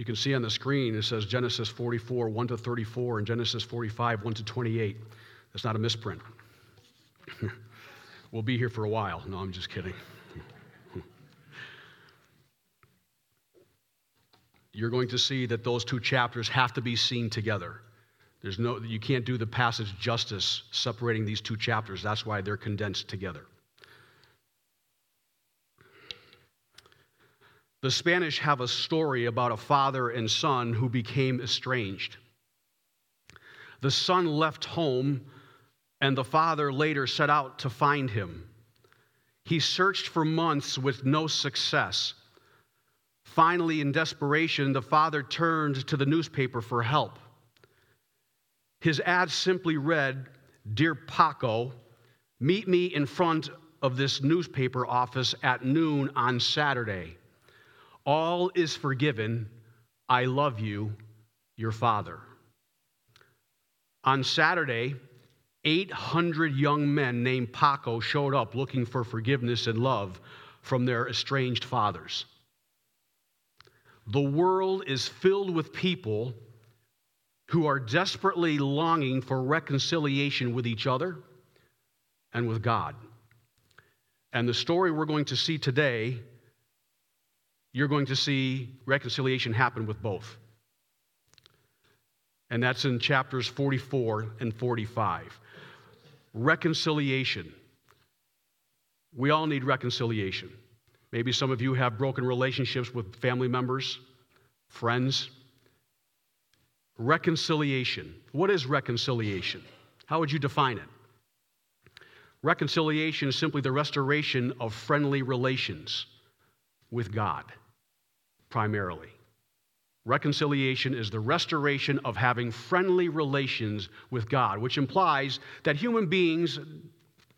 You can see on the screen it says Genesis 44, 1 to 34, and Genesis 45, 1 to 28. That's not a misprint. we'll be here for a while. No, I'm just kidding. You're going to see that those two chapters have to be seen together. There's no, you can't do the passage justice separating these two chapters. That's why they're condensed together. The Spanish have a story about a father and son who became estranged. The son left home, and the father later set out to find him. He searched for months with no success. Finally, in desperation, the father turned to the newspaper for help. His ad simply read Dear Paco, meet me in front of this newspaper office at noon on Saturday. All is forgiven. I love you, your father. On Saturday, 800 young men named Paco showed up looking for forgiveness and love from their estranged fathers. The world is filled with people who are desperately longing for reconciliation with each other and with God. And the story we're going to see today you're going to see reconciliation happen with both. And that's in chapters 44 and 45. Reconciliation. We all need reconciliation. Maybe some of you have broken relationships with family members, friends. Reconciliation. What is reconciliation? How would you define it? Reconciliation is simply the restoration of friendly relations with God primarily. Reconciliation is the restoration of having friendly relations with God, which implies that human beings,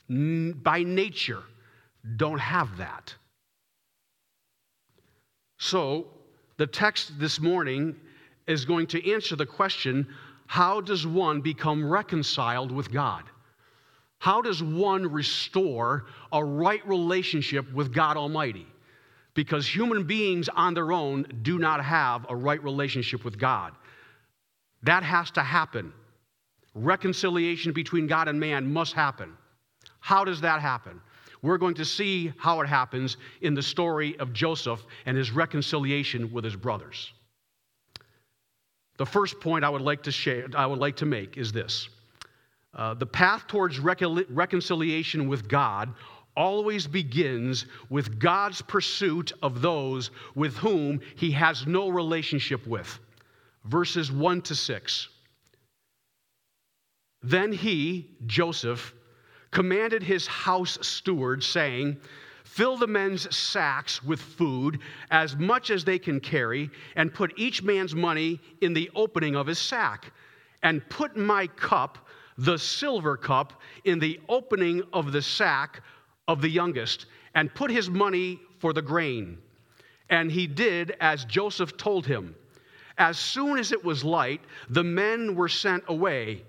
by nature, don't have that. So, the text this morning is going to answer the question how does one become reconciled with God? How does one restore a right relationship with God Almighty? Because human beings on their own do not have a right relationship with God. That has to happen. Reconciliation between God and man must happen. How does that happen? We're going to see how it happens in the story of Joseph and his reconciliation with his brothers. The first point I would like to share, I would like to make is this: uh, the path towards reconciliation with God always begins with God's pursuit of those with whom he has no relationship with. Verses 1 to 6. Then he, Joseph, commanded his house steward, saying, Fill the men's sacks with food, as much as they can carry, and put each man's money in the opening of his sack, and put my cup, the silver cup, in the opening of the sack of the youngest and put his money for the grain. And he did as Joseph told him. As soon as it was light, the men were sent away,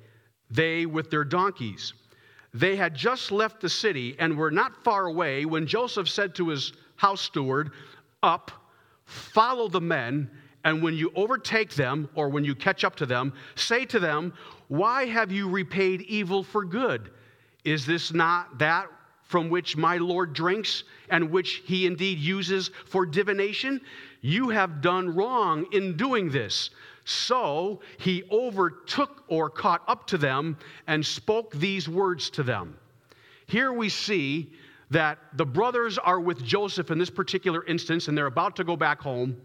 they with their donkeys. They had just left the city and were not far away when Joseph said to his house steward, Up, follow the men, and when you overtake them or when you catch up to them, say to them, Why have you repaid evil for good? Is this not that from which my Lord drinks and which he indeed uses for divination? You have done wrong in doing this. So he overtook or caught up to them and spoke these words to them. Here we see that the brothers are with Joseph in this particular instance, and they're about to go back home.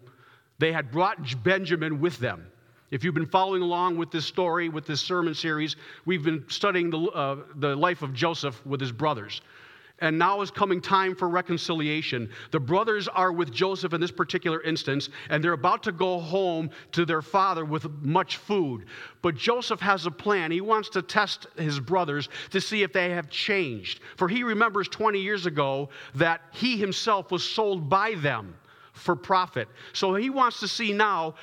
They had brought Benjamin with them. If you've been following along with this story, with this sermon series, we've been studying the, uh, the life of Joseph with his brothers and now is coming time for reconciliation. The brothers are with Joseph in this particular instance, and they're about to go home to their father with much food. But Joseph has a plan. He wants to test his brothers to see if they have changed. For he remembers 20 years ago that he himself was sold by them for profit. So he wants to see now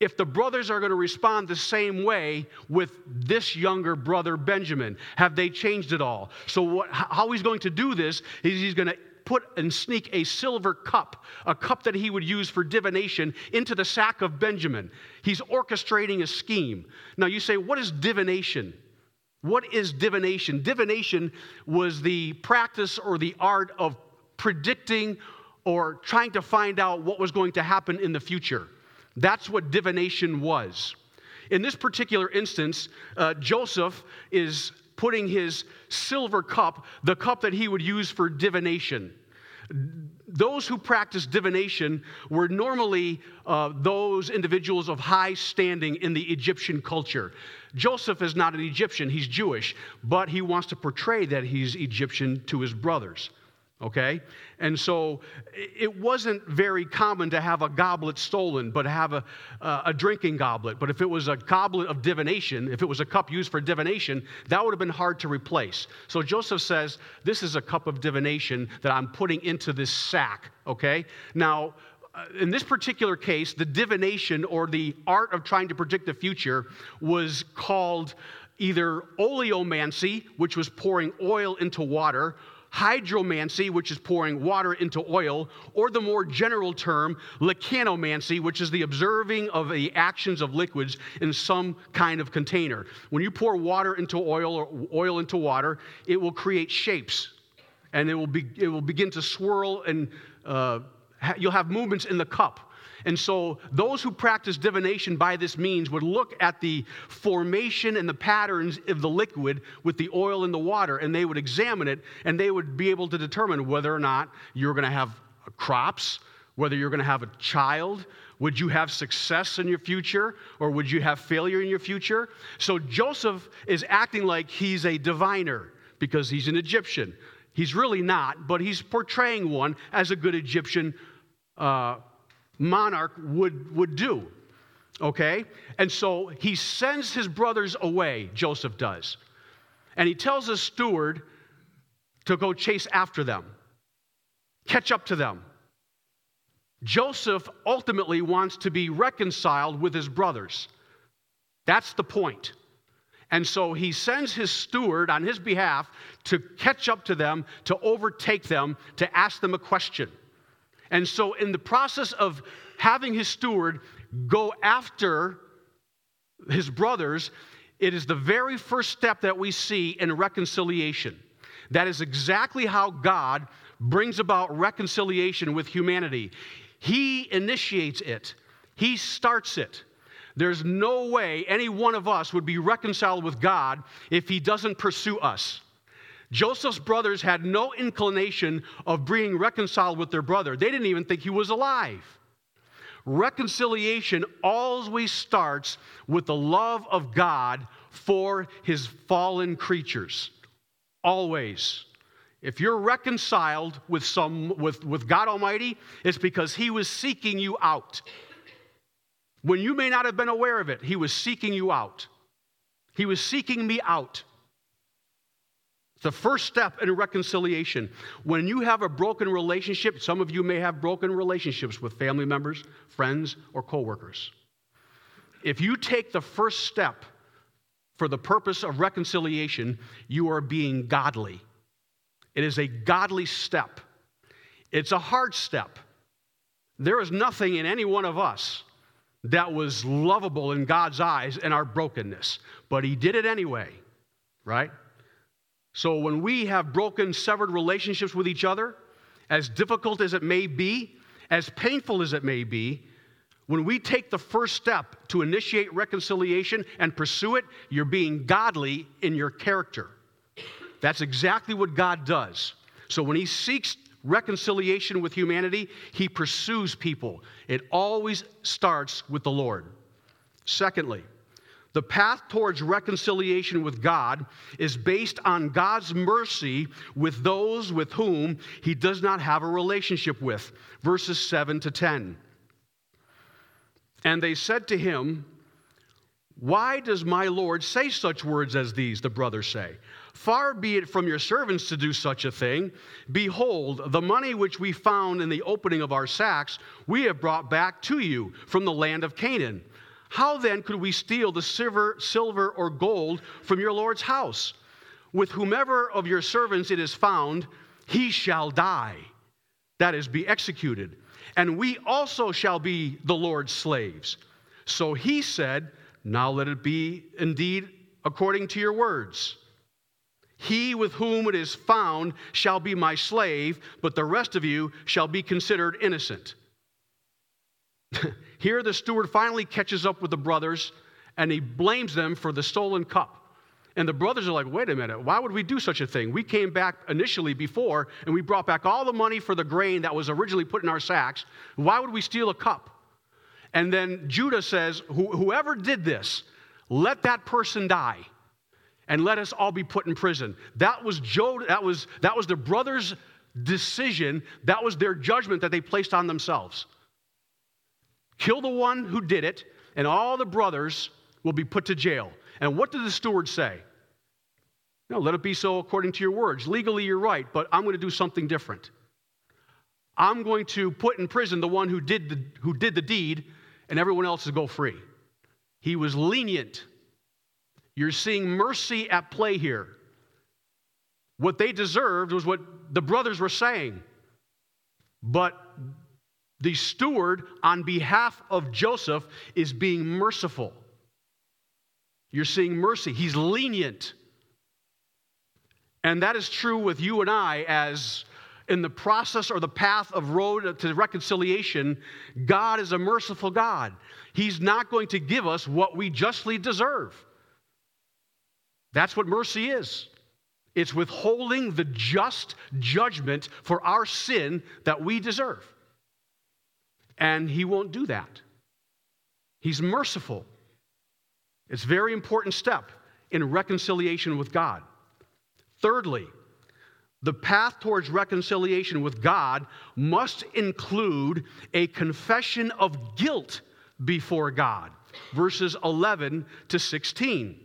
if the brothers are going to respond the same way with this younger brother Benjamin. Have they changed at all? So, what, how he's going to do this is he's going to put and sneak a silver cup, a cup that he would use for divination, into the sack of Benjamin. He's orchestrating a scheme. Now you say, what is divination? What is divination? Divination was the practice or the art of predicting or trying to find out what was going to happen in the future. That's what divination was. In this particular instance, uh, Joseph is putting his silver cup, the cup that he would use for divination. Those who practiced divination were normally uh, those individuals of high standing in the Egyptian culture. Joseph is not an Egyptian, he's Jewish, but he wants to portray that he's Egyptian to his brothers okay? And so it wasn't very common to have a goblet stolen, but have a, a drinking goblet. But if it was a goblet of divination, if it was a cup used for divination, that would have been hard to replace. So Joseph says, This is a cup of divination that I'm putting into this sack, okay? Now, uh, in this particular case, the divination or the art of trying to predict the future was called either oleomancy, which was pouring oil into water, hydromancy, which is pouring water into oil, or the more general term, lecanomancy, which is the observing of the actions of liquids in some kind of container. When you pour water into oil or oil into water, it will create shapes and it will, be, it will begin to swirl and uh, you'll have movements in the cup. And so, those who practice divination by this means would look at the formation and the patterns of the liquid with the oil and the water, and they would examine it, and they would be able to determine whether or not you're going to have crops, whether you're going to have a child, would you have success in your future or would you have failure in your future? So Joseph is acting like he's a diviner because he's an Egyptian. He's really not, but he's portraying one as a good Egyptian uh, monarch would, would do. Okay? And so he sends his brothers away, Joseph does. And he tells his steward to go chase after them, catch up to them. Joseph ultimately wants to be reconciled with his brothers. That's the point. And so he sends his steward on his behalf to catch up to them, to overtake them, to ask them a question. And so, in the process of having his steward go after his brothers, it is the very first step that we see in reconciliation. That is exactly how God brings about reconciliation with humanity. He initiates it, He starts it. There's no way any one of us would be reconciled with God if He doesn't pursue us. Joseph's brothers had no inclination of being reconciled with their brother. They didn't even think he was alive. Reconciliation always starts with the love of God for his fallen creatures. Always. If you're reconciled with, some, with, with God Almighty, it's because he was seeking you out. When you may not have been aware of it, he was seeking you out. He was seeking me out. The first step in reconciliation. When you have a broken relationship, some of you may have broken relationships with family members, friends, or coworkers. If you take the first step for the purpose of reconciliation, you are being godly. It is a godly step. It's a hard step. There is nothing in any one of us that was lovable in God's eyes in our brokenness, but He did it anyway, right? So when we have broken, severed relationships with each other, as difficult as it may be, as painful as it may be, when we take the first step to initiate reconciliation and pursue it, you're being godly in your character. That's exactly what God does. So when He seeks reconciliation with humanity, He pursues people. It always starts with the Lord. Secondly, the path towards reconciliation with God is based on God's mercy with those with whom he does not have a relationship with. Verses 7 to 10. And they said to him, Why does my Lord say such words as these? The brothers say. Far be it from your servants to do such a thing. Behold, the money which we found in the opening of our sacks, we have brought back to you from the land of Canaan. How then could we steal the silver, silver or gold from your Lord's house? With whomever of your servants it is found, he shall die. that is, be executed. And we also shall be the Lord's slaves. So he said, Now let it be indeed according to your words. He with whom it is found shall be my slave, but the rest of you shall be considered innocent. Here, the steward finally catches up with the brothers and he blames them for the stolen cup. And the brothers are like, wait a minute, why would we do such a thing? We came back initially before and we brought back all the money for the grain that was originally put in our sacks. Why would we steal a cup? And then Judah says, whoever did this, let that person die and let us all be put in prison. That was Joe, that was, that was the brothers' decision, that was their judgment that they placed on themselves. Kill the one who did it, and all the brothers will be put to jail. And what did the steward say? No, let it be so according to your words. Legally, you're right, but I'm going to do something different. I'm going to put in prison the one who did the, who did the deed, and everyone else to go free. He was lenient you're seeing mercy at play here. What they deserved was what the brothers were saying. But the steward, on behalf of Joseph, is being merciful. You're seeing mercy. He's lenient. And that is true with you and I as in the process or the path of road to reconciliation, God is a merciful God. He's not going to give us what we justly deserve. That's what mercy is. It's withholding the just judgment for our sin that we deserve. And He won't do that. He's merciful. It's a very important step in reconciliation with God. Thirdly, the path towards reconciliation with God must include a confession of guilt before God. Verses 11 to 16.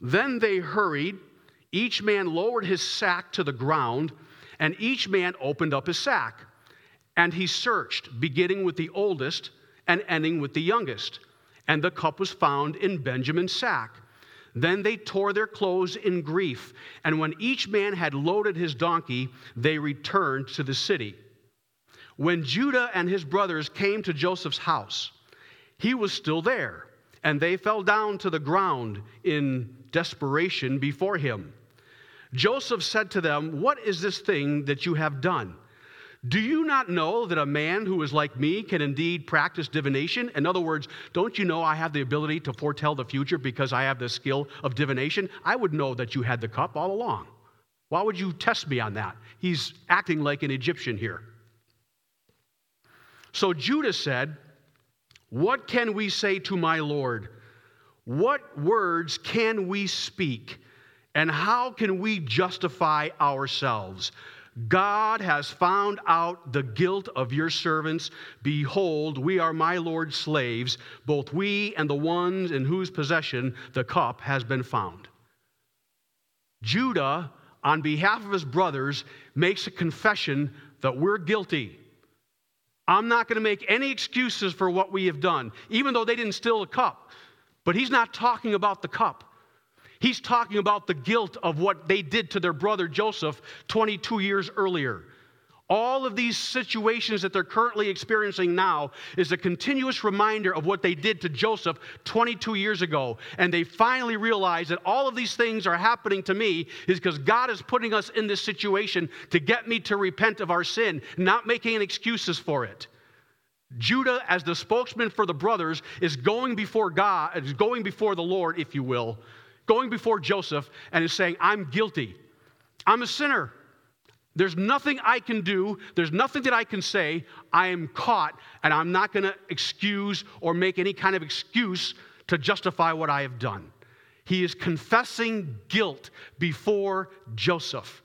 Then they hurried. Each man lowered his sack to the ground, and each man opened up his sack. And he searched, beginning with the oldest and ending with the youngest. And the cup was found in Benjamin's sack. Then they tore their clothes in grief. And when each man had loaded his donkey, they returned to the city. When Judah and his brothers came to Joseph's house, he was still there, and they fell down to the ground in desperation before him. Joseph said to them, What is this thing that you have done? Do you not know that a man who is like me can indeed practice divination? In other words, don't you know I have the ability to foretell the future because I have the skill of divination? I would know that you had the cup all along. Why would you test me on that? He's acting like an Egyptian here. So Judah said, What can we say to my Lord? What words can we speak? And how can we justify ourselves? God has found out the guilt of your servants. Behold, we are my Lord's slaves, both we and the ones in whose possession the cup has been found. Judah, on behalf of his brothers, makes a confession that we're guilty. I'm not going to make any excuses for what we have done, even though they didn't steal the cup. But he's not talking about the cup. He's talking about the guilt of what they did to their brother Joseph 22 years earlier. All of these situations that they're currently experiencing now is a continuous reminder of what they did to Joseph 22 years ago. And they finally realize that all of these things are happening to me is because God is putting us in this situation to get me to repent of our sin, not making excuses for it. Judah, as the spokesman for the brothers, is going before God, is going before the Lord, if you will, going before Joseph, and is saying, I'm guilty. I'm a sinner. There's nothing I can do. There's nothing that I can say. I am caught, and I'm not going to excuse or make any kind of excuse to justify what I have done. He is confessing guilt before Joseph.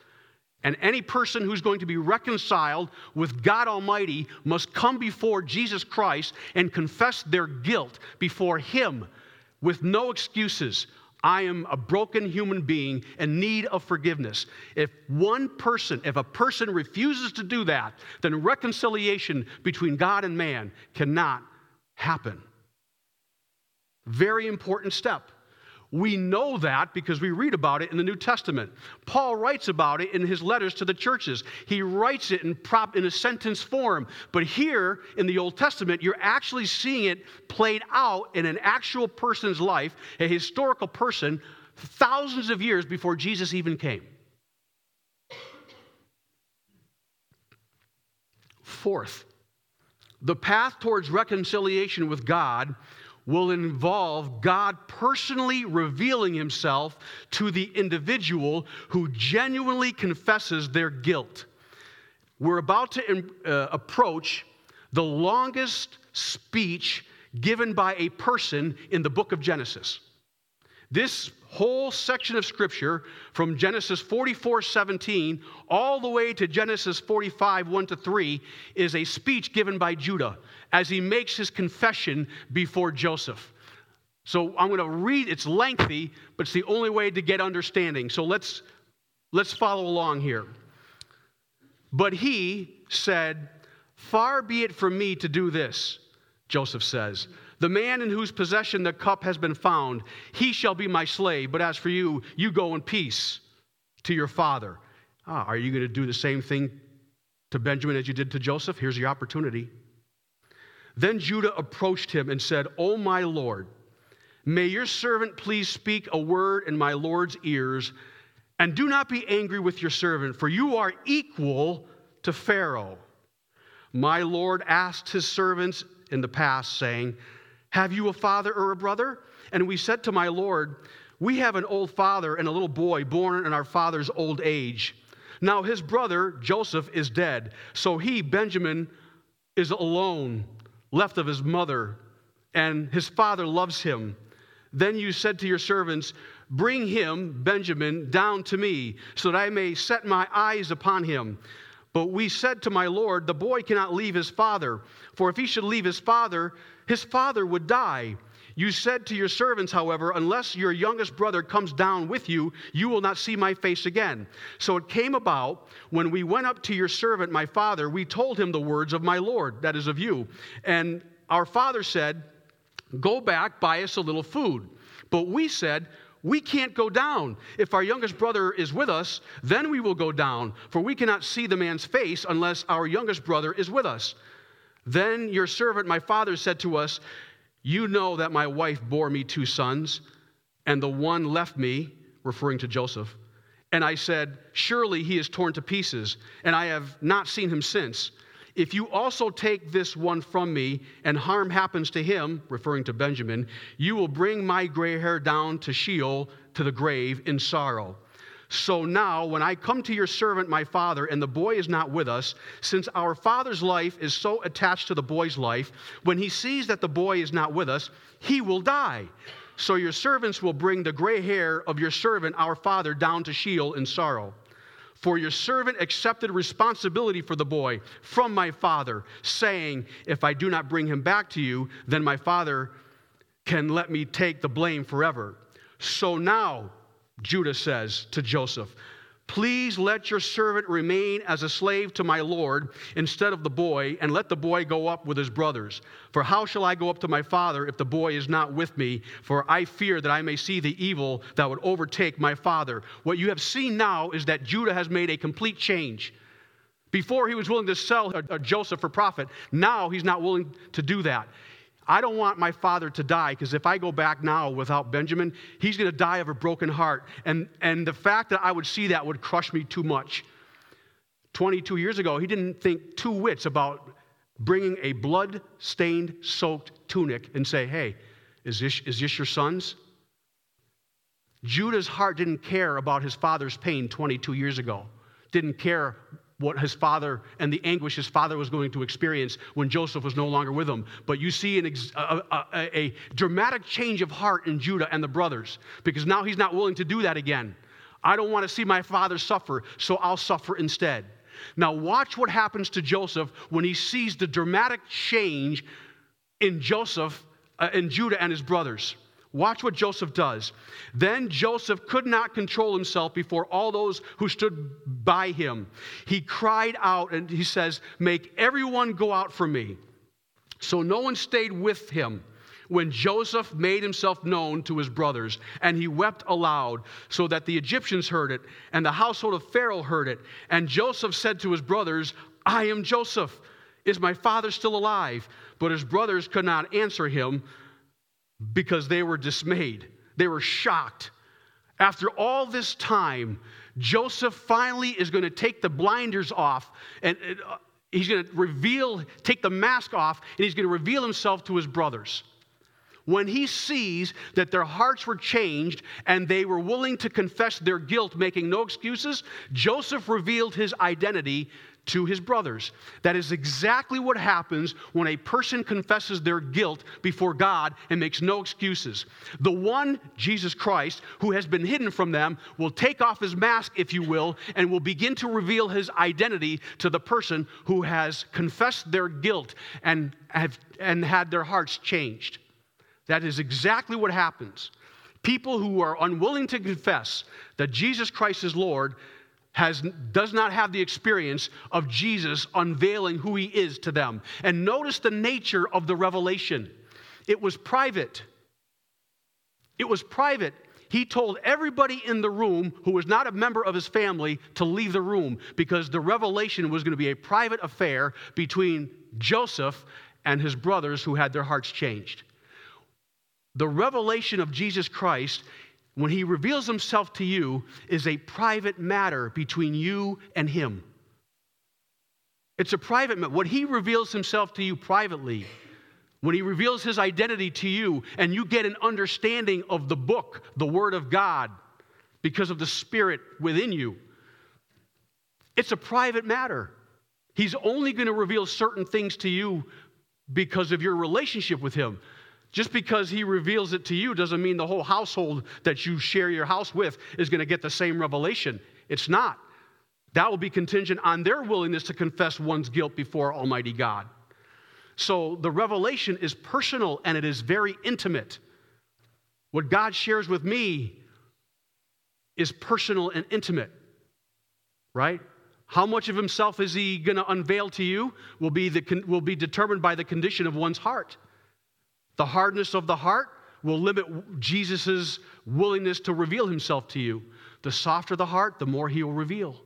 And any person who's going to be reconciled with God Almighty must come before Jesus Christ and confess their guilt before Him with no excuses. I am a broken human being in need of forgiveness. If one person, if a person refuses to do that, then reconciliation between God and man cannot happen. Very important step. We know that because we read about it in the New Testament. Paul writes about it in his letters to the churches. He writes it in, prop, in a sentence form. But here in the Old Testament, you're actually seeing it played out in an actual person's life, a historical person, thousands of years before Jesus even came. Fourth, the path towards reconciliation with God will involve God personally revealing himself to the individual who genuinely confesses their guilt. We're about to uh, approach the longest speech given by a person in the book of Genesis. This whole section of scripture from Genesis 44 17 all the way to Genesis 45 1 to 3 is a speech given by Judah as he makes his confession before Joseph. So I'm going to read, it's lengthy, but it's the only way to get understanding. So let's, let's follow along here. But he said, Far be it from me to do this, Joseph says. The man in whose possession the cup has been found, he shall be my slave. But as for you, you go in peace to your father. Ah, are you going to do the same thing to Benjamin as you did to Joseph? Here's your opportunity. Then Judah approached him and said, O my Lord, may your servant please speak a word in my Lord's ears, and do not be angry with your servant, for you are equal to Pharaoh. My Lord asked his servants in the past, saying, Have you a father or a brother? And we said to my Lord, We have an old father and a little boy born in our father's old age. Now his brother, Joseph, is dead, so he, Benjamin, is alone left of his mother, and his father loves him. Then you said to your servants, Bring him, Benjamin, down to me, so that I may set my eyes upon him. But we said to my Lord, The boy cannot leave his father, for if he should leave his father, his father would die. You said to your servants, however, unless your youngest brother comes down with you, you will not see my face again. So it came about when we went up to your servant, my father, we told him the words of my Lord, that is of you. And our father said, Go back, buy us a little food. But we said, we can't go down. If our youngest brother is with us, then we will go down, for we cannot see the man's face unless our youngest brother is with us. Then your servant, my father, said to us, you know that my wife bore me two sons, and the one left me, referring to Joseph. And I said, Surely he is torn to pieces, and I have not seen him since. If you also take this one from me, and harm happens to him, referring to Benjamin, you will bring my gray hair down to Sheol, to the grave, in sorrow. So now, when I come to your servant, my father, and the boy is not with us, since our father's life is so attached to the boy's life, when he sees that the boy is not with us, he will die. So your servants will bring the gray hair of your servant, our father, down to Sheol in sorrow. For your servant accepted responsibility for the boy from my father, saying, If I do not bring him back to you, then my father can let me take the blame forever. So now, Judah says to Joseph, Please let your servant remain as a slave to my Lord instead of the boy, and let the boy go up with his brothers. For how shall I go up to my father if the boy is not with me? For I fear that I may see the evil that would overtake my father. What you have seen now is that Judah has made a complete change. Before he was willing to sell uh, uh, Joseph for profit, now he's not willing to do that. I don't want my father to die because if I go back now without Benjamin, he's going to die of a broken heart. And, and the fact that I would see that would crush me too much. 22 years ago, he didn't think two wits about bringing a blood stained, soaked tunic and say, Hey, is this, is this your son's? Judah's heart didn't care about his father's pain 22 years ago, didn't care what his father and the anguish his father was going to experience when Joseph was no longer with him. But you see ex- a, a, a, dramatic change of heart in Judah and the brothers because now he's not willing to do that again. I don't want to see my father suffer, so I'll suffer instead. Now, watch what happens to Joseph when he sees the dramatic change in Joseph, uh, in Judah and his brothers. Watch what Joseph does. Then Joseph could not control himself before all those who stood by him. He cried out and he says, Make everyone go out from me. So no one stayed with him. when Joseph made himself known to his brothers, and he wept aloud, so that the Egyptians heard it, and the household of Pharaoh heard it. And Joseph said to his brothers, I am Joseph. Is my father still alive? But his brothers could not answer him because they were dismayed. They were shocked. After all this time, Joseph finally is going to take the blinders off and uh, he's going to reveal, take the mask off, and he's going to reveal himself to his brothers. When he sees that their hearts were changed and they were willing to confess their guilt, making no excuses, Joseph revealed his identity to his brothers. That is exactly what happens when a person confesses their guilt before God and makes no excuses. The one, Jesus Christ, who has been hidden from them, will take off his mask, if you will, and will begin to reveal his identity to the person who has confessed their guilt and, have, and had their hearts changed. That is exactly what happens. People who are unwilling to confess that Jesus Christ is Lord has, does not have the experience of Jesus unveiling who he is to them. And notice the nature of the revelation it was private. It was private. He told everybody in the room who was not a member of his family to leave the room because the revelation was going to be a private affair between Joseph and his brothers who had their hearts changed. The revelation of Jesus Christ when he reveals himself to you, is a private matter between you and him. It's a private matter. When he reveals himself to you privately, when he reveals his identity to you, and you get an understanding of the book, the Word of God, because of the Spirit within you, it's a private matter. He's only going to reveal certain things to you because of your relationship with him. Just because he reveals it to you doesn't mean the whole household that you share your house with is going to get the same revelation. It's not. That will be contingent on their willingness to confess one's guilt before Almighty God. So the revelation is personal and it is very intimate. What God shares with me is personal and intimate, right? How much of himself is he going to unveil to you will be, the, will be determined by the condition of one's heart. The hardness of the heart will limit Jesus' willingness to reveal himself to you. The softer the heart, the more he will reveal.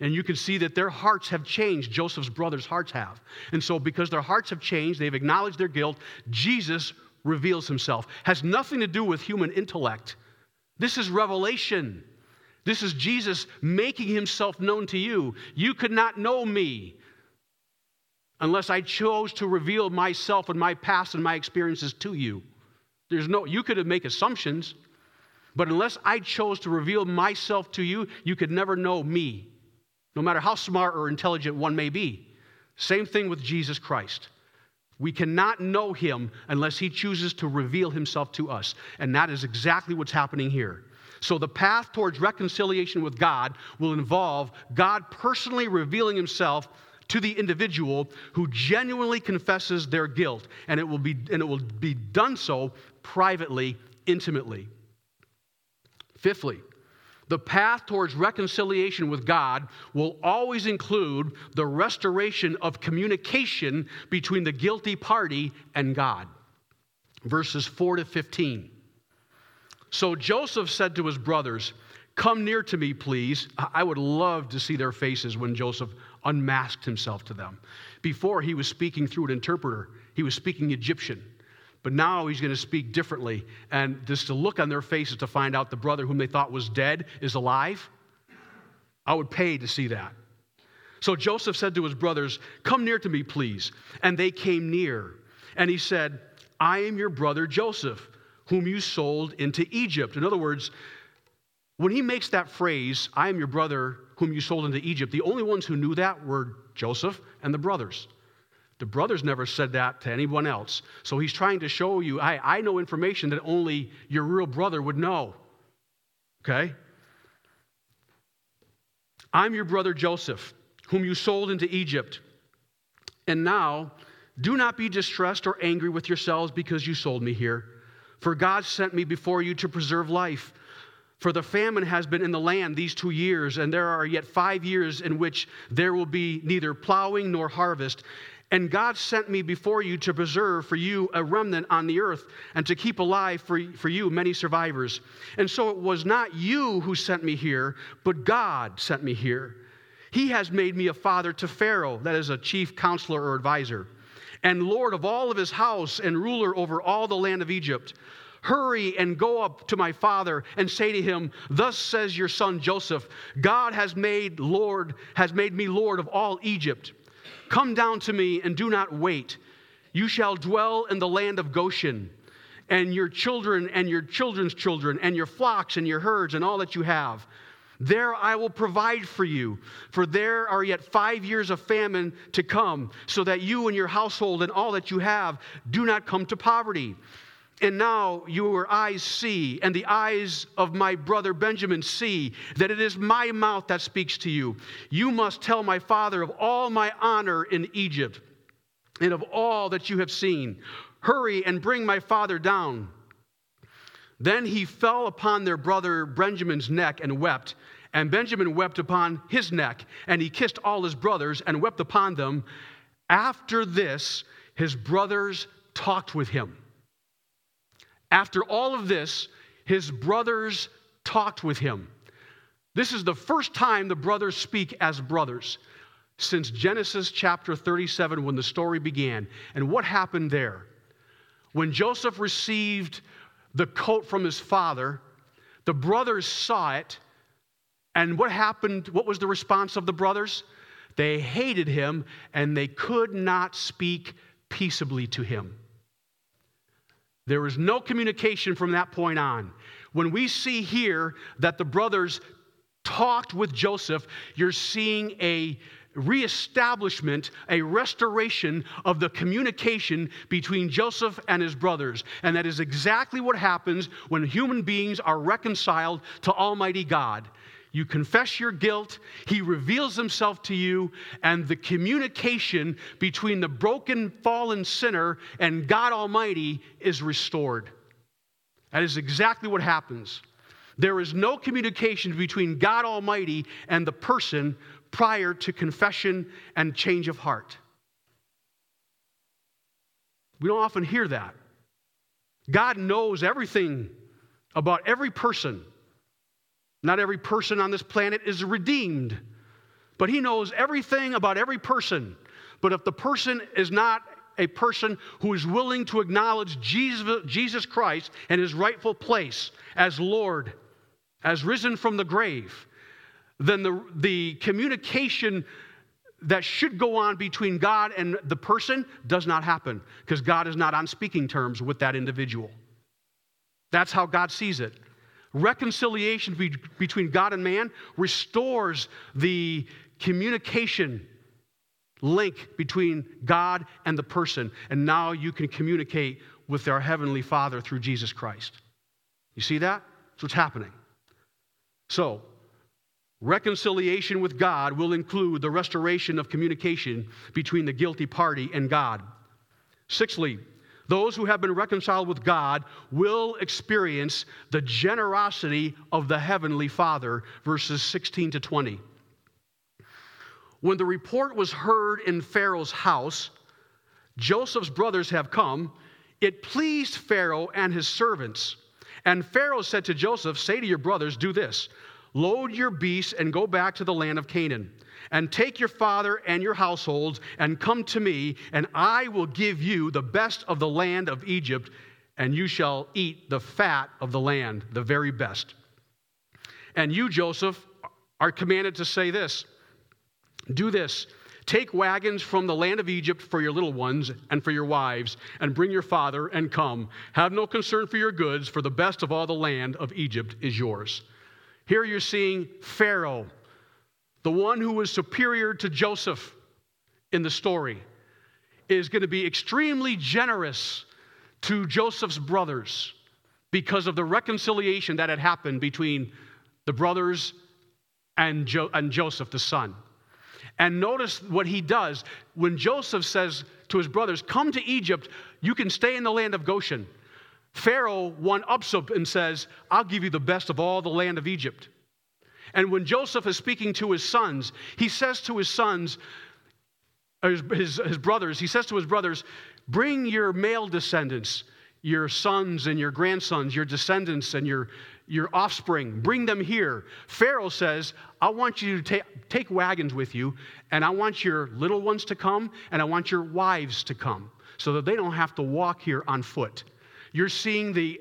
And you can see that their hearts have changed. Joseph's brothers' hearts have. And so, because their hearts have changed, they've acknowledged their guilt, Jesus reveals himself. Has nothing to do with human intellect. This is revelation. This is Jesus making himself known to you. You could not know me unless I chose to reveal myself and my past and my experiences to you. There's no, you could make assumptions, but unless I chose to reveal myself to you, you could never know me, no matter how smart or intelligent one may be. Same thing with Jesus Christ. We cannot know him unless he chooses to reveal himself to us. And that is exactly what's happening here. So, the path towards reconciliation with God will involve God personally revealing himself to the individual who genuinely confesses their guilt, and it will be, and it will be done so privately, intimately. Fifthly, the path towards reconciliation with God will always include the restoration of communication between the guilty party and God. Verses 4 to 15. So Joseph said to his brothers, Come near to me, please. I would love to see their faces when Joseph unmasked himself to them. Before, he was speaking through an interpreter, he was speaking Egyptian. But now he's going to speak differently. And just to look on their faces to find out the brother whom they thought was dead is alive, I would pay to see that. So Joseph said to his brothers, Come near to me, please. And they came near. And he said, I am your brother Joseph, whom you sold into Egypt. In other words, when he makes that phrase, I am your brother whom you sold into Egypt, the only ones who knew that were Joseph and the brothers. The brothers never said that to anyone else. So he's trying to show you, I, I know information that only your real brother would know. Okay? I'm your brother Joseph, whom you sold into Egypt. And now, do not be distressed or angry with yourselves because you sold me here. For God sent me before you to preserve life. For the famine has been in the land these two years, and there are yet five years in which there will be neither plowing nor harvest. And God sent me before you to preserve for you a remnant on the earth and to keep alive for, for you many survivors. And so it was not you who sent me here, but God sent me here. He has made me a father to Pharaoh, that is, a chief counselor or advisor, and lord of all of his house and ruler over all the land of Egypt. Hurry and go up to my father and say to him, Thus says your son Joseph, God has made Lord, has made me Lord of all Egypt. Come down to me and do not wait. You shall dwell in the land of Goshen, and your children and your children's children, and your flocks and your herds, and all that you have. There I will provide for you, for there are yet five years of famine to come, so that you and your household and all that you have do not come to poverty. And now your eyes see, and the eyes of my brother Benjamin see, that it is my mouth that speaks to you. You must tell my father of all my honor in Egypt, and of all that you have seen. Hurry and bring my father down. Then he fell upon their brother Benjamin's neck and wept. And Benjamin wept upon his neck, and he kissed all his brothers and wept upon them. After this, his brothers talked with him. After all of this, his brothers talked with him. This is the first time the brothers speak as brothers since Genesis chapter 37 when the story began. And what happened there? When Joseph received the coat from his father, the brothers saw it. And what happened? What was the response of the brothers? They hated him and they could not speak peaceably to him. There was no communication from that point on. When we see here that the brothers talked with Joseph, you're seeing a reestablishment, a restoration of the communication between Joseph and his brothers. And that is exactly what happens when human beings are reconciled to Almighty God. You confess your guilt, He reveals Himself to you, and the communication between the broken, fallen sinner and God Almighty is restored. That is exactly what happens. There is no communication between God Almighty and the person prior to confession and change of heart. We don't often hear that. God knows everything about every person. Not every person on this planet is redeemed, but He knows everything about every person. But if the person is not a person who is willing to acknowledge Jesus, Christ and his rightful place as Lord, as risen from the grave, then the, the communication that should go on between God and the person does not happen because God is not on speaking terms with that individual. That's how God sees it. Reconciliation be- between God and man restores the communication link between God and the person. And now you can communicate with our Heavenly Father through Jesus Christ. You see that? That's what's happening. So, reconciliation with God will include the restoration of communication between the guilty party and God. Sixthly, those who have been reconciled with God will experience the generosity of the Heavenly Father, verses 16 to 20. When the report was heard in Pharaoh's house, Joseph's brothers have come, it pleased Pharaoh and his servants. And Pharaoh said to Joseph, Say to your brothers, do this load your beasts and go back to the land of Canaan and take your father and your households and come to me, and I will give you the best of the land of Egypt, and you shall eat the fat of the land, the very best. And you, Joseph, are commanded to say this Do this. Take wagons from the land of Egypt for your little ones and for your wives, and bring your father and come. Have no concern for your goods, for the best of all the land of Egypt is yours. Here you're seeing Pharaoh the one who was superior to Joseph in the story, is going to be extremely generous to Joseph's brothers because of the reconciliation that had happened between the brothers and, jo- and Joseph, the son. And notice what he does when Joseph says to his brothers, Come to Egypt, you can stay in the land of Goshen. Pharaoh one ups up and says, I'll give you the best of all the land of Egypt. And when Joseph is speaking to his sons, he says to his sons, his, his, his brothers, he says to his brothers, Bring your male descendants, your sons and your grandsons, your descendants and your, your offspring, bring them here. Pharaoh says, I want you to take, take wagons with you, and I want your little ones to come, and I want your wives to come, so that they don't have to walk here on foot. You're seeing the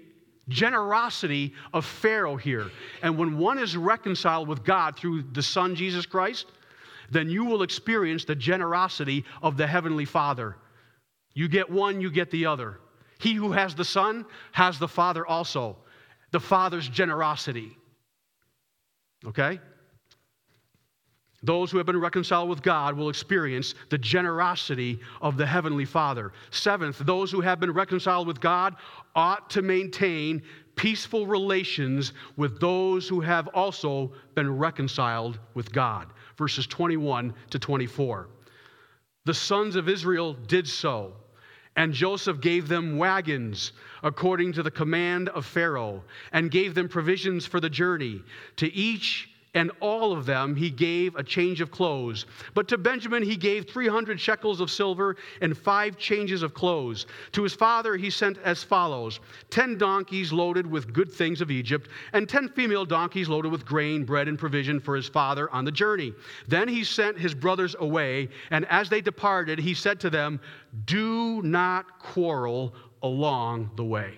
generosity of Pharaoh here. And when one is reconciled with God through the Son, Jesus Christ, then you will experience the generosity of the Heavenly Father. You get one, you get the other. He who has the Son has the Father also, the Father's generosity. Okay? Those who have been reconciled with God will experience the generosity of the Heavenly Father. Seventh, those who have been reconciled with God ought to maintain peaceful relations with those who have also been reconciled with God. Verses 21 to 24. The sons of Israel did so, and Joseph gave them wagons according to the command of Pharaoh, and gave them provisions for the journey. To each and all of them he gave a change of clothes. But to Benjamin he gave 300 shekels of silver and five changes of clothes. To his father he sent as follows 10 donkeys loaded with good things of Egypt, and 10 female donkeys loaded with grain, bread, and provision for his father on the journey. Then he sent his brothers away, and as they departed, he said to them, Do not quarrel along the way.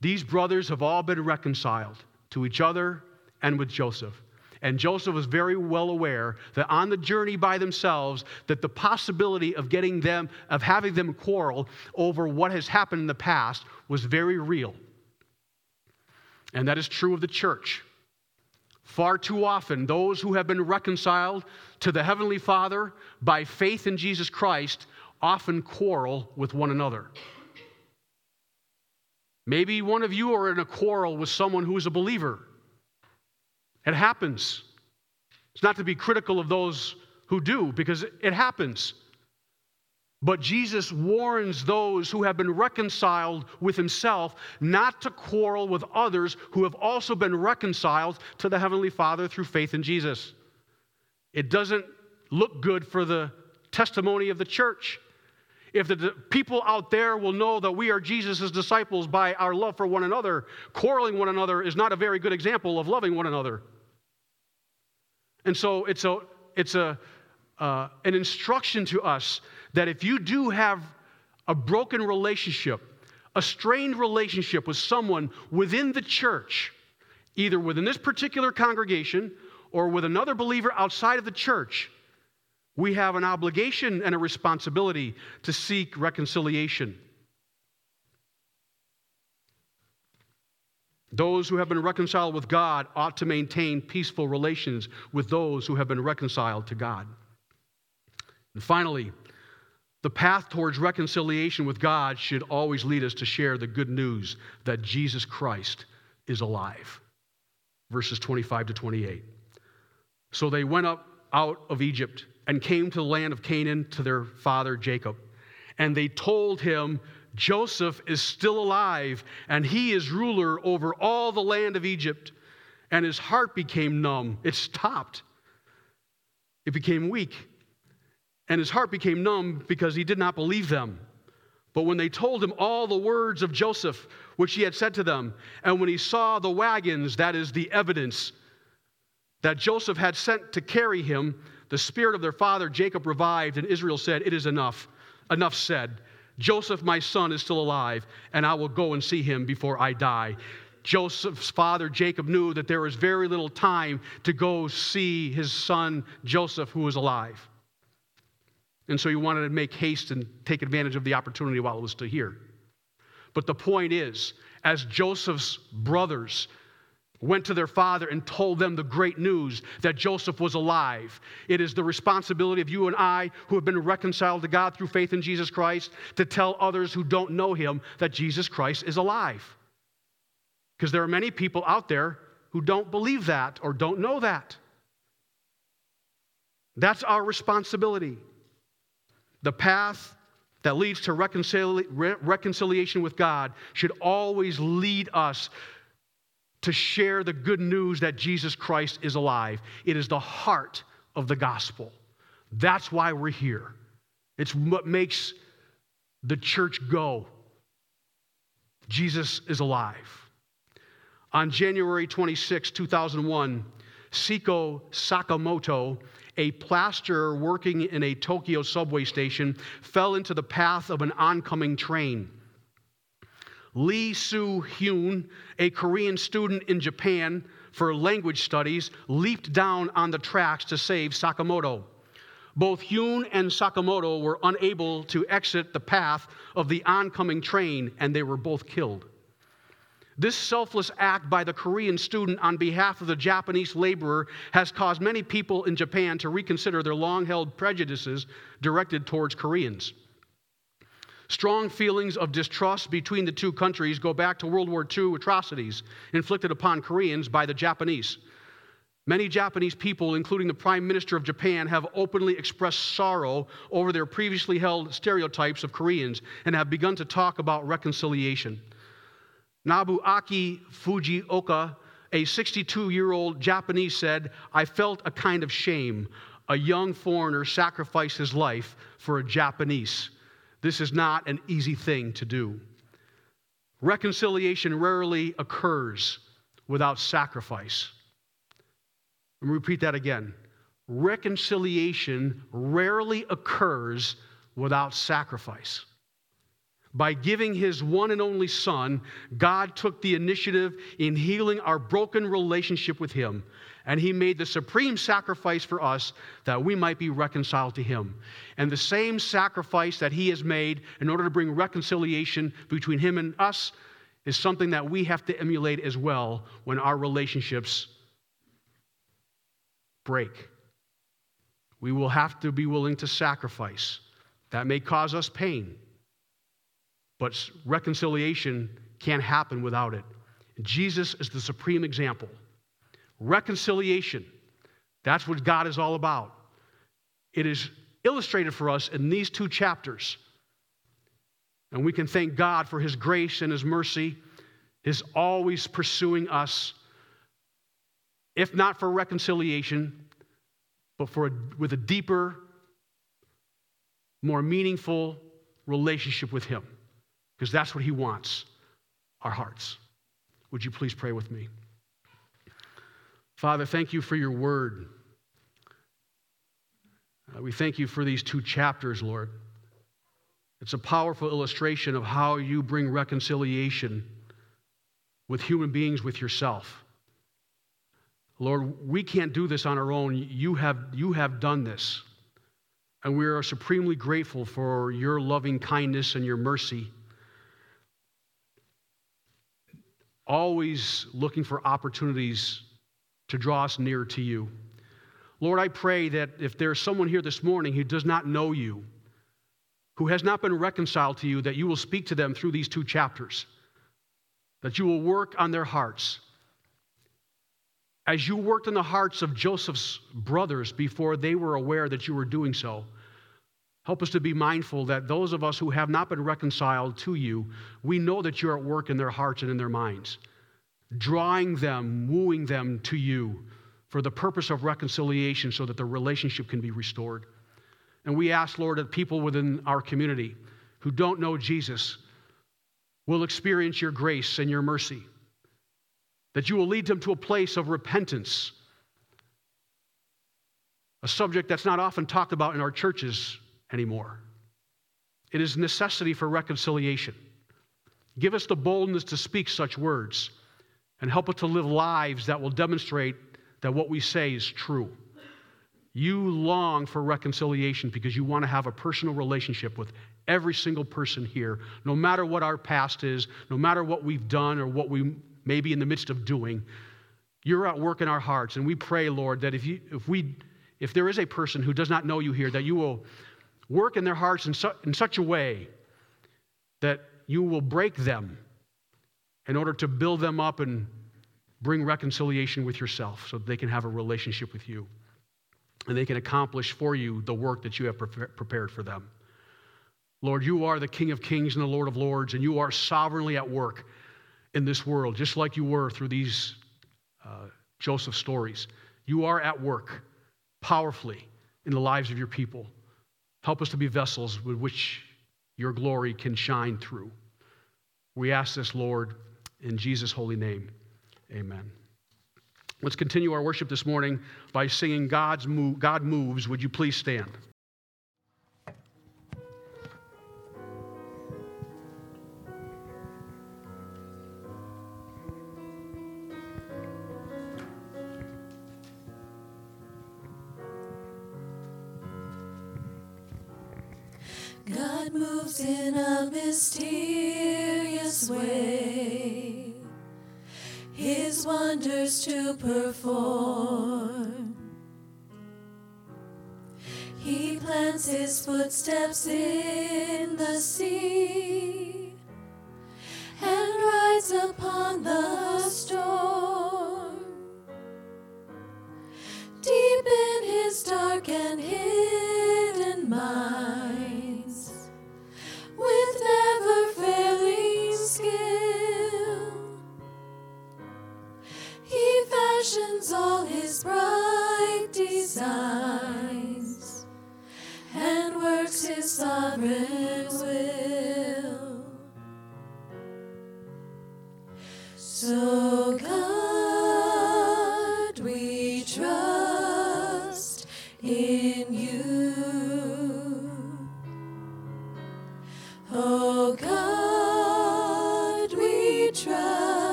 These brothers have all been reconciled to each other and with Joseph. And Joseph was very well aware that on the journey by themselves, that the possibility of getting them, of having them quarrel over what has happened in the past was very real. And that is true of the church. Far too often, those who have been reconciled to the Heavenly Father by faith in Jesus Christ often quarrel with one another. Maybe one of you are in a quarrel with someone who is a believer. It happens. It's not to be critical of those who do, because it happens. But Jesus warns those who have been reconciled with himself not to quarrel with others who have also been reconciled to the Heavenly Father through faith in Jesus. It doesn't look good for the testimony of the church. If the people out there will know that we are Jesus' disciples by our love for one another, quarreling one another is not a very good example of loving one another. And so it's, a, it's a, uh, an instruction to us that if you do have a broken relationship, a strained relationship with someone within the church, either within this particular congregation or with another believer outside of the church, we have an obligation and a responsibility to seek reconciliation. Those who have been reconciled with God ought to maintain peaceful relations with those who have been reconciled to God. And finally, the path towards reconciliation with God should always lead us to share the good news that Jesus Christ is alive. Verses 25 to 28. So they went up out of Egypt and came to the land of Canaan to their father Jacob. And they told him Joseph is still alive, and he is ruler over all the land of Egypt. And his heart became numb. It stopped. It became weak. And his heart became numb because he did not believe them. But when they told him all the words of Joseph, which he had said to them, and when he saw the wagons, that is the evidence that Joseph had sent to carry him, the spirit of their father Jacob revived, and Israel said, It is enough. Enough said. Joseph, my son, is still alive, and I will go and see him before I die. Joseph's father, Jacob, knew that there was very little time to go see his son, Joseph, who was alive. And so he wanted to make haste and take advantage of the opportunity while it was still here. But the point is, as Joseph's brothers went to their father and told them the great news that Joseph was alive. It is the responsibility of you and I who have been reconciled to God through faith in Jesus Christ to tell others who don't know him that Jesus Christ is alive. Because there are many people out there who don't believe that or don't know that. That's our responsibility. The path that leads to re- reconciliation with God should always lead us to share the good news that Jesus Christ is alive. It is the heart of the gospel. That's why we're here. It's what makes the church go. Jesus is alive. On January 26, 2001, Seiko Sakamoto, a plasterer working in a Tokyo subway station, fell into the path of an oncoming train. Lee Soo Hyun, a Korean student in Japan for language studies, leaped down on the tracks to save Sakamoto. Both Hyun and Sakamoto were unable to exit the path of the oncoming train, and they were both killed. This selfless act by the Korean student on behalf of the Japanese laborer has caused many people in Japan to reconsider their long held prejudices directed towards Koreans. Strong feelings of distrust between the two countries go back to World War II atrocities inflicted upon Koreans by the Japanese. Many Japanese people, including the Prime Minister of Japan, have openly expressed sorrow over their previously held stereotypes of Koreans and have begun to talk about reconciliation. Nobuaki Fujioka, a 62 year old Japanese, said, I felt a kind of shame. A young foreigner sacrificed his life for a Japanese. This is not an easy thing to do. Reconciliation rarely occurs without sacrifice. Let me repeat that again. Reconciliation rarely occurs without sacrifice. By giving his one and only Son, God took the initiative in healing our broken relationship with him and he made the supreme sacrifice for us that we might be reconciled to him. And the same sacrifice that he has made in order to bring reconciliation between him and us is something that we have to emulate as well when our relationships break. We will have to be willing to sacrifice. That may cause us pain, but reconciliation can't happen without it. Jesus is the supreme example. Reconciliation. That's what God is all about. It is illustrated for us in these two chapters. And we can thank God for His grace and His mercy, His always pursuing us, if not for reconciliation, but for a, with a deeper, more meaningful relationship with Him, because that's what He wants our hearts. Would you please pray with me? Father, thank you for your word. Uh, we thank you for these two chapters, Lord. It's a powerful illustration of how you bring reconciliation with human beings, with yourself. Lord, we can't do this on our own. You have, you have done this. And we are supremely grateful for your loving kindness and your mercy. Always looking for opportunities to draw us near to you. Lord, I pray that if there's someone here this morning who does not know you, who has not been reconciled to you, that you will speak to them through these two chapters, that you will work on their hearts. As you worked in the hearts of Joseph's brothers before they were aware that you were doing so, help us to be mindful that those of us who have not been reconciled to you, we know that you're at work in their hearts and in their minds drawing them, wooing them to you for the purpose of reconciliation so that the relationship can be restored. And we ask, Lord, that people within our community who don't know Jesus will experience your grace and your mercy, that you will lead them to a place of repentance, a subject that's not often talked about in our churches anymore. It is necessity for reconciliation. Give us the boldness to speak such words and help us to live lives that will demonstrate that what we say is true. You long for reconciliation because you want to have a personal relationship with every single person here, no matter what our past is, no matter what we've done or what we may be in the midst of doing. You're at work in our hearts, and we pray, Lord, that if, you, if, we, if there is a person who does not know you here, that you will work in their hearts in, su- in such a way that you will break them in order to build them up and bring reconciliation with yourself so they can have a relationship with you and they can accomplish for you the work that you have prepared for them. Lord, you are the King of kings and the Lord of lords, and you are sovereignly at work in this world, just like you were through these uh, Joseph stories. You are at work powerfully in the lives of your people. Help us to be vessels with which your glory can shine through. We ask this, Lord, in Jesus' holy name. Amen. Let's continue our worship this morning by singing God's God Moves. Would you please stand? God moves in a mysterious way, to perform. He plants His footsteps in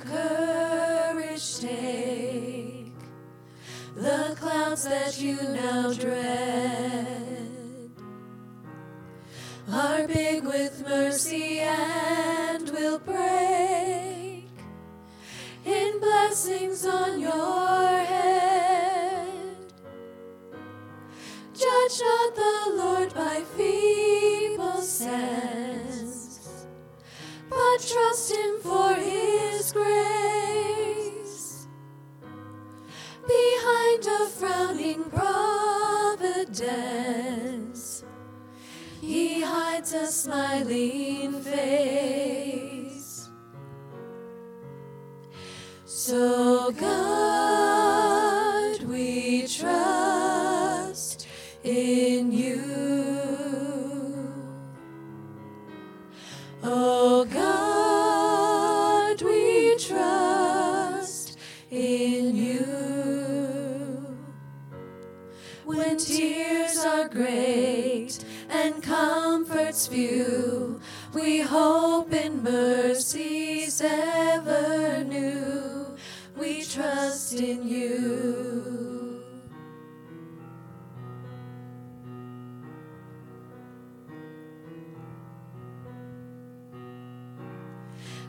courage take. The clouds that you now dread are big with mercy and will break in blessings on your head. Judge not the Lord by feeble sense, but trust Him for His grace. Behind a frowning providence, He hides a smiling face. So, God, we trust in you. Oh, few, we hope in mercies ever new. We trust in you.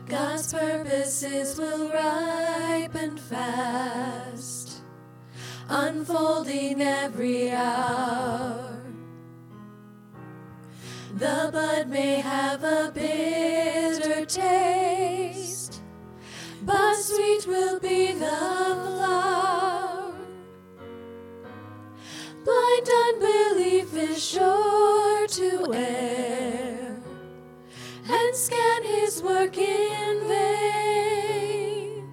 God's purposes will ripen fast, unfolding every hour. The bud may have a bitter taste, but sweet will be the flower. Blind unbelief is sure to err and scan his work in vain.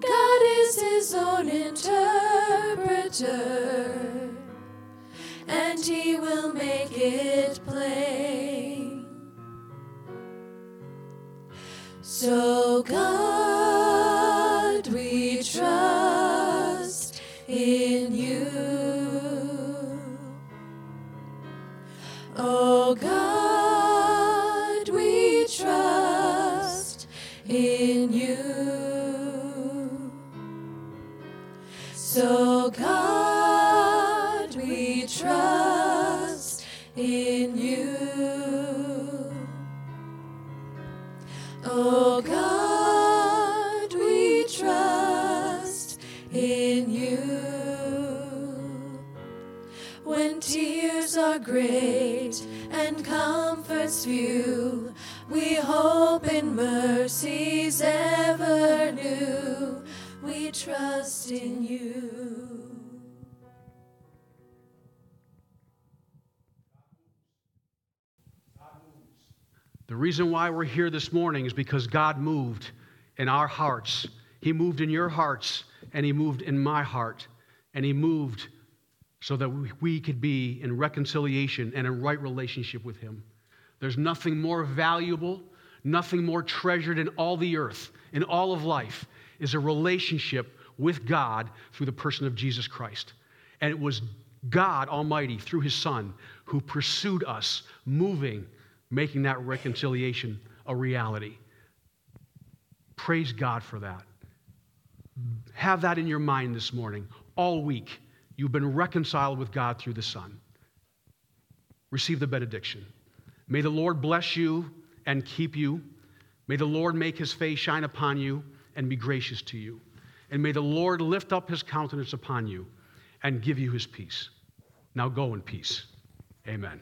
God is his own interpreter, and he will make it plain. So, God, When tears are great and comforts few, we hope in mercies ever new. We trust in you. The reason why we're here this morning is because God moved in our hearts. He moved in your hearts, and He moved in my heart, and He moved so that we could be in reconciliation and in right relationship with Him. There's nothing more valuable, nothing more treasured in all the earth, in all of life, is a relationship with God through the person of Jesus Christ. And it was God Almighty, through His Son, who pursued us, moving, making that reconciliation a reality. Praise God for that. Have that in your mind this morning. All week, you've been reconciled with God through the Son. Receive the benediction. May the Lord bless you and keep you. May the Lord make his face shine upon you and be gracious to you. And may the Lord lift up his countenance upon you and give you his peace. Now go in peace. Amen.